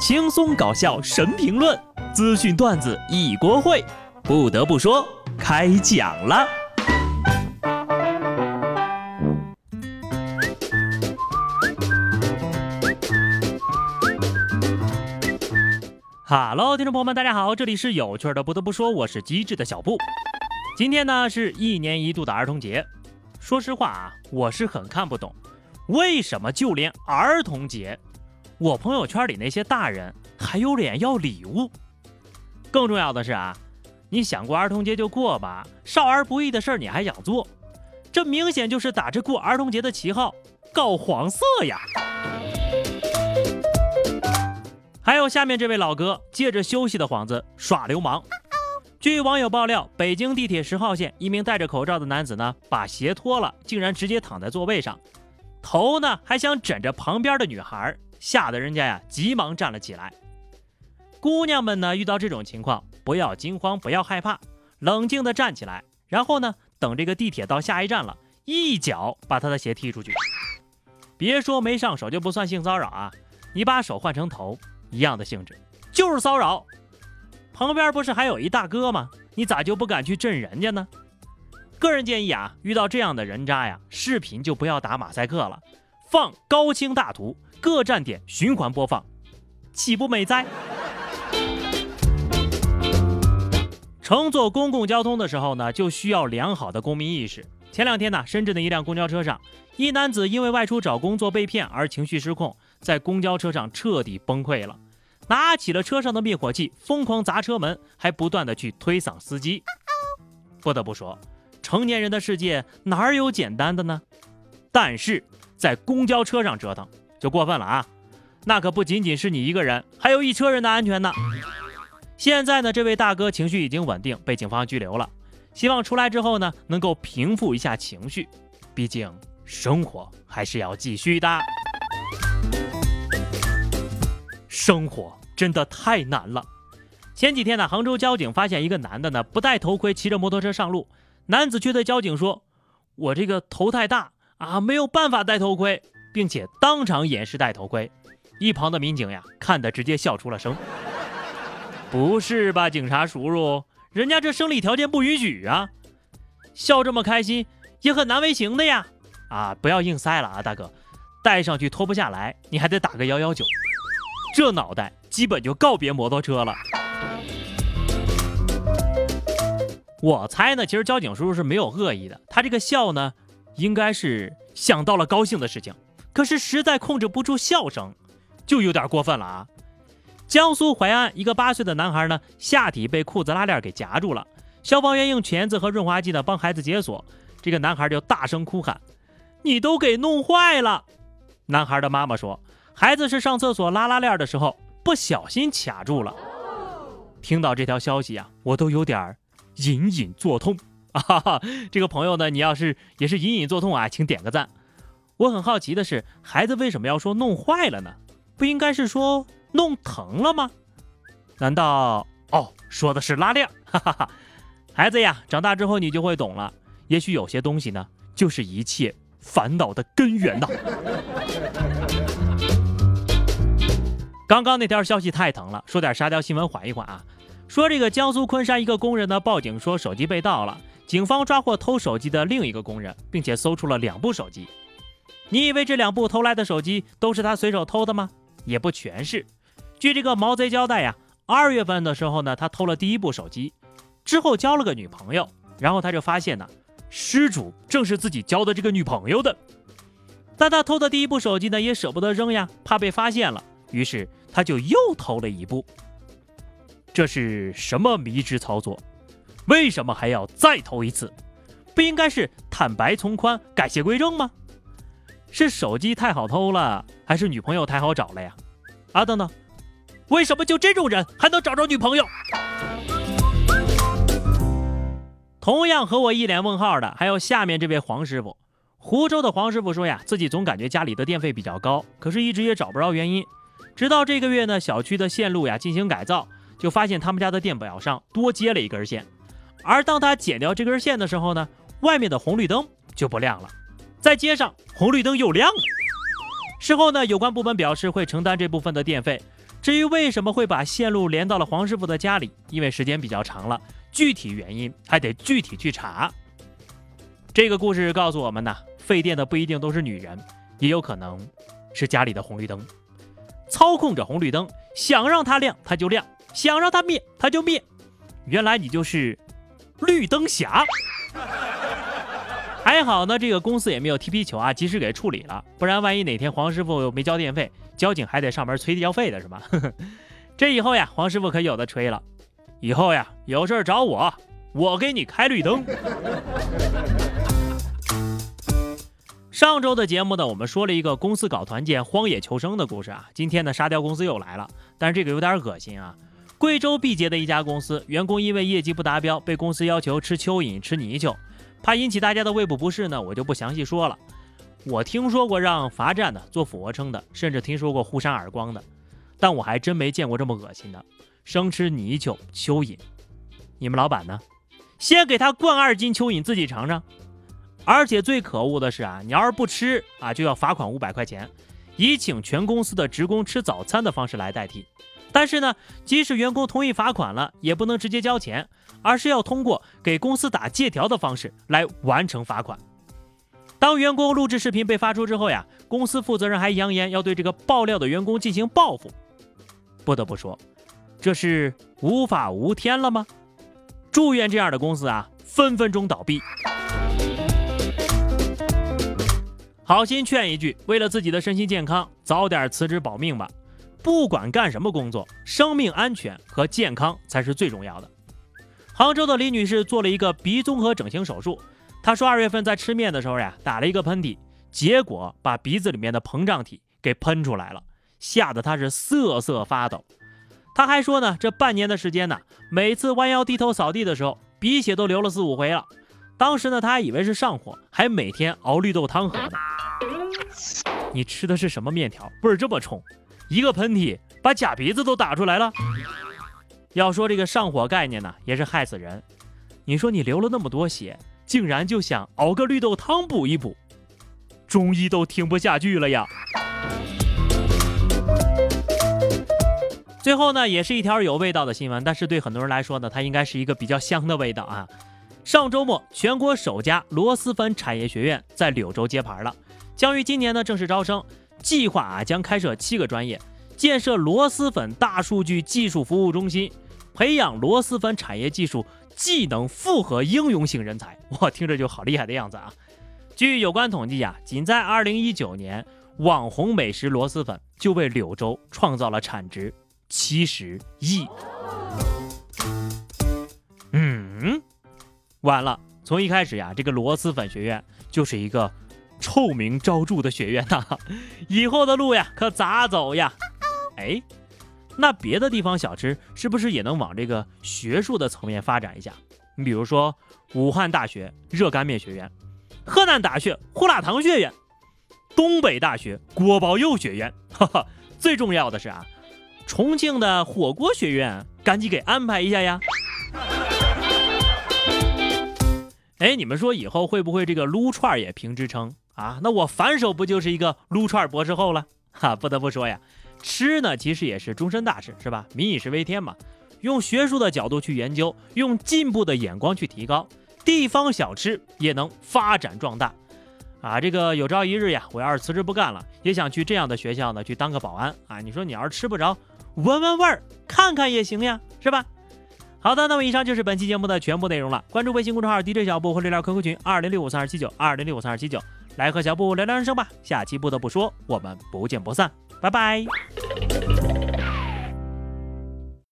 轻松搞笑神评论，资讯段子一锅烩。不得不说，开讲了。哈喽，听众朋友们，大家好，这里是有趣的。不得不说，我是机智的小布。今天呢是一年一度的儿童节。说实话啊，我是很看不懂，为什么就连儿童节，我朋友圈里那些大人还有脸要礼物？更重要的是啊，你想过儿童节就过吧，少儿不宜的事儿你还想做，这明显就是打着过儿童节的旗号搞黄色呀！还有下面这位老哥，借着休息的幌子耍流氓。据网友爆料，北京地铁十号线一名戴着口罩的男子呢，把鞋脱了，竟然直接躺在座位上，头呢还想枕着旁边的女孩，吓得人家呀急忙站了起来。姑娘们呢遇到这种情况，不要惊慌，不要害怕，冷静的站起来，然后呢等这个地铁到下一站了，一脚把他的鞋踢出去。别说没上手就不算性骚扰啊，你把手换成头，一样的性质，就是骚扰。旁边不是还有一大哥吗？你咋就不敢去震人家呢？个人建议啊，遇到这样的人渣呀，视频就不要打马赛克了，放高清大图，各站点循环播放，岂不美哉？乘坐公共交通的时候呢，就需要良好的公民意识。前两天呢，深圳的一辆公交车上，一男子因为外出找工作被骗而情绪失控，在公交车上彻底崩溃了。拿起了车上的灭火器，疯狂砸车门，还不断的去推搡司机。不得不说，成年人的世界哪有简单的呢？但是在公交车上折腾就过分了啊！那可不仅仅是你一个人，还有一车人的安全呢。现在呢，这位大哥情绪已经稳定，被警方拘留了。希望出来之后呢，能够平复一下情绪，毕竟生活还是要继续的。生活。真的太难了。前几天呢，杭州交警发现一个男的呢不戴头盔骑着摩托车上路，男子却对交警说：“我这个头太大啊，没有办法戴头盔，并且当场演示戴头盔。”一旁的民警呀看的直接笑出了声。不是吧，警察叔叔，人家这生理条件不允许啊！笑这么开心也很难为情的呀！啊，不要硬塞了啊，大哥，戴上去脱不下来，你还得打个幺幺九。这脑袋基本就告别摩托车了。我猜呢，其实交警叔叔是没有恶意的，他这个笑呢，应该是想到了高兴的事情，可是实在控制不住笑声，就有点过分了啊！江苏淮安一个八岁的男孩呢，下体被裤子拉链给夹住了，消防员用钳子和润滑剂呢帮孩子解锁，这个男孩就大声哭喊：“你都给弄坏了！”男孩的妈妈说。孩子是上厕所拉拉链的时候不小心卡住了。听到这条消息啊，我都有点隐隐作痛 啊哈哈！这个朋友呢，你要是也是隐隐作痛啊，请点个赞。我很好奇的是，孩子为什么要说弄坏了呢？不应该是说弄疼了吗？难道哦，说的是拉链？哈哈哈！孩子呀，长大之后你就会懂了。也许有些东西呢，就是一切烦恼的根源呐。刚刚那条消息太疼了，说点沙雕新闻缓一缓啊。说这个江苏昆山一个工人呢报警说手机被盗了，警方抓获偷手机的另一个工人，并且搜出了两部手机。你以为这两部偷来的手机都是他随手偷的吗？也不全是。据这个毛贼交代呀，二月份的时候呢，他偷了第一部手机，之后交了个女朋友，然后他就发现呢，失主正是自己交的这个女朋友的。但他偷的第一部手机呢，也舍不得扔呀，怕被发现了，于是。他就又偷了一部，这是什么迷之操作？为什么还要再偷一次？不应该是坦白从宽、改邪归正吗？是手机太好偷了，还是女朋友太好找了呀？啊，等等，为什么就这种人还能找着女朋友？同样和我一脸问号的，还有下面这位黄师傅。湖州的黄师傅说呀，自己总感觉家里的电费比较高，可是一直也找不着原因。直到这个月呢，小区的线路呀进行改造，就发现他们家的电表上多接了一根线。而当他剪掉这根线的时候呢，外面的红绿灯就不亮了，在街上红绿灯又亮了。事后呢，有关部门表示会承担这部分的电费。至于为什么会把线路连到了黄师傅的家里，因为时间比较长了，具体原因还得具体去查。这个故事告诉我们呢，费电的不一定都是女人，也有可能是家里的红绿灯，操控着红绿灯，想让它亮它就亮，想让他灭他就灭。原来你就是绿灯侠。还好呢，这个公司也没有踢皮球啊，及时给处理了，不然万一哪天黄师傅没交电费，交警还得上门催交费的是吧？这以后呀，黄师傅可有的吹了。以后呀，有事找我，我给你开绿灯。上周的节目呢，我们说了一个公司搞团建、荒野求生的故事啊。今天呢，沙雕公司又来了，但是这个有点恶心啊。贵州毕节的一家公司，员工因为业绩不达标，被公司要求吃蚯蚓、吃泥鳅。怕引起大家的胃部不适呢，我就不详细说了。我听说过让罚站的，做俯卧撑的，甚至听说过互扇耳光的，但我还真没见过这么恶心的，生吃泥鳅、蚯蚓。你们老板呢？先给他灌二斤蚯蚓，自己尝尝。而且最可恶的是啊，你要是不吃啊，就要罚款五百块钱，以请全公司的职工吃早餐的方式来代替。但是呢，即使员工同意罚款了，也不能直接交钱。而是要通过给公司打借条的方式来完成罚款。当员工录制视频被发出之后呀，公司负责人还扬言要对这个爆料的员工进行报复。不得不说，这是无法无天了吗？祝愿这样的公司啊，分分钟倒闭。好心劝一句，为了自己的身心健康，早点辞职保命吧。不管干什么工作，生命安全和健康才是最重要的。杭州的李女士做了一个鼻综合整形手术。她说，二月份在吃面的时候呀，打了一个喷嚏，结果把鼻子里面的膨胀体给喷出来了，吓得她是瑟瑟发抖。她还说呢，这半年的时间呢，每次弯腰低头扫地的时候，鼻血都流了四五回了。当时呢，她还以为是上火，还每天熬绿豆汤喝呢。你吃的是什么面条？味儿这么冲，一个喷嚏把假鼻子都打出来了。要说这个上火概念呢，也是害死人。你说你流了那么多血，竟然就想熬个绿豆汤补一补，中医都听不下去了呀。最后呢，也是一条有味道的新闻，但是对很多人来说呢，它应该是一个比较香的味道啊。上周末，全国首家螺蛳粉产业学院在柳州揭牌了，将于今年呢正式招生，计划啊将开设七个专业。建设螺蛳粉大数据技术服务中心，培养螺蛳粉产业技术技能复合应用型人才。我听着就好厉害的样子啊！据有关统计呀，仅在2019年，网红美食螺蛳粉就为柳州创造了产值七十亿。嗯，完了，从一开始呀，这个螺蛳粉学院就是一个臭名昭著的学院呐，以后的路呀，可咋走呀？哎，那别的地方小吃是不是也能往这个学术的层面发展一下？你比如说，武汉大学热干面学院，河南大学胡辣汤学院，东北大学锅包肉学院，哈哈，最重要的是啊，重庆的火锅学院，赶紧给安排一下呀！哎，你们说以后会不会这个撸串也评职称啊？那我反手不就是一个撸串博士后了？哈，不得不说呀。吃呢，其实也是终身大事，是吧？民以食为天嘛，用学术的角度去研究，用进步的眼光去提高，地方小吃也能发展壮大。啊，这个有朝一日呀，我要是辞职不干了，也想去这样的学校呢去当个保安啊。你说你要是吃不着，闻闻味儿，看看也行呀，是吧？好的，那么以上就是本期节目的全部内容了。关注微信公众号 DJ 小布或者聊 QQ 群二零六五三二七九二零六五三二七九，来和小布聊聊人生吧。下期不得不说，我们不见不散。拜拜。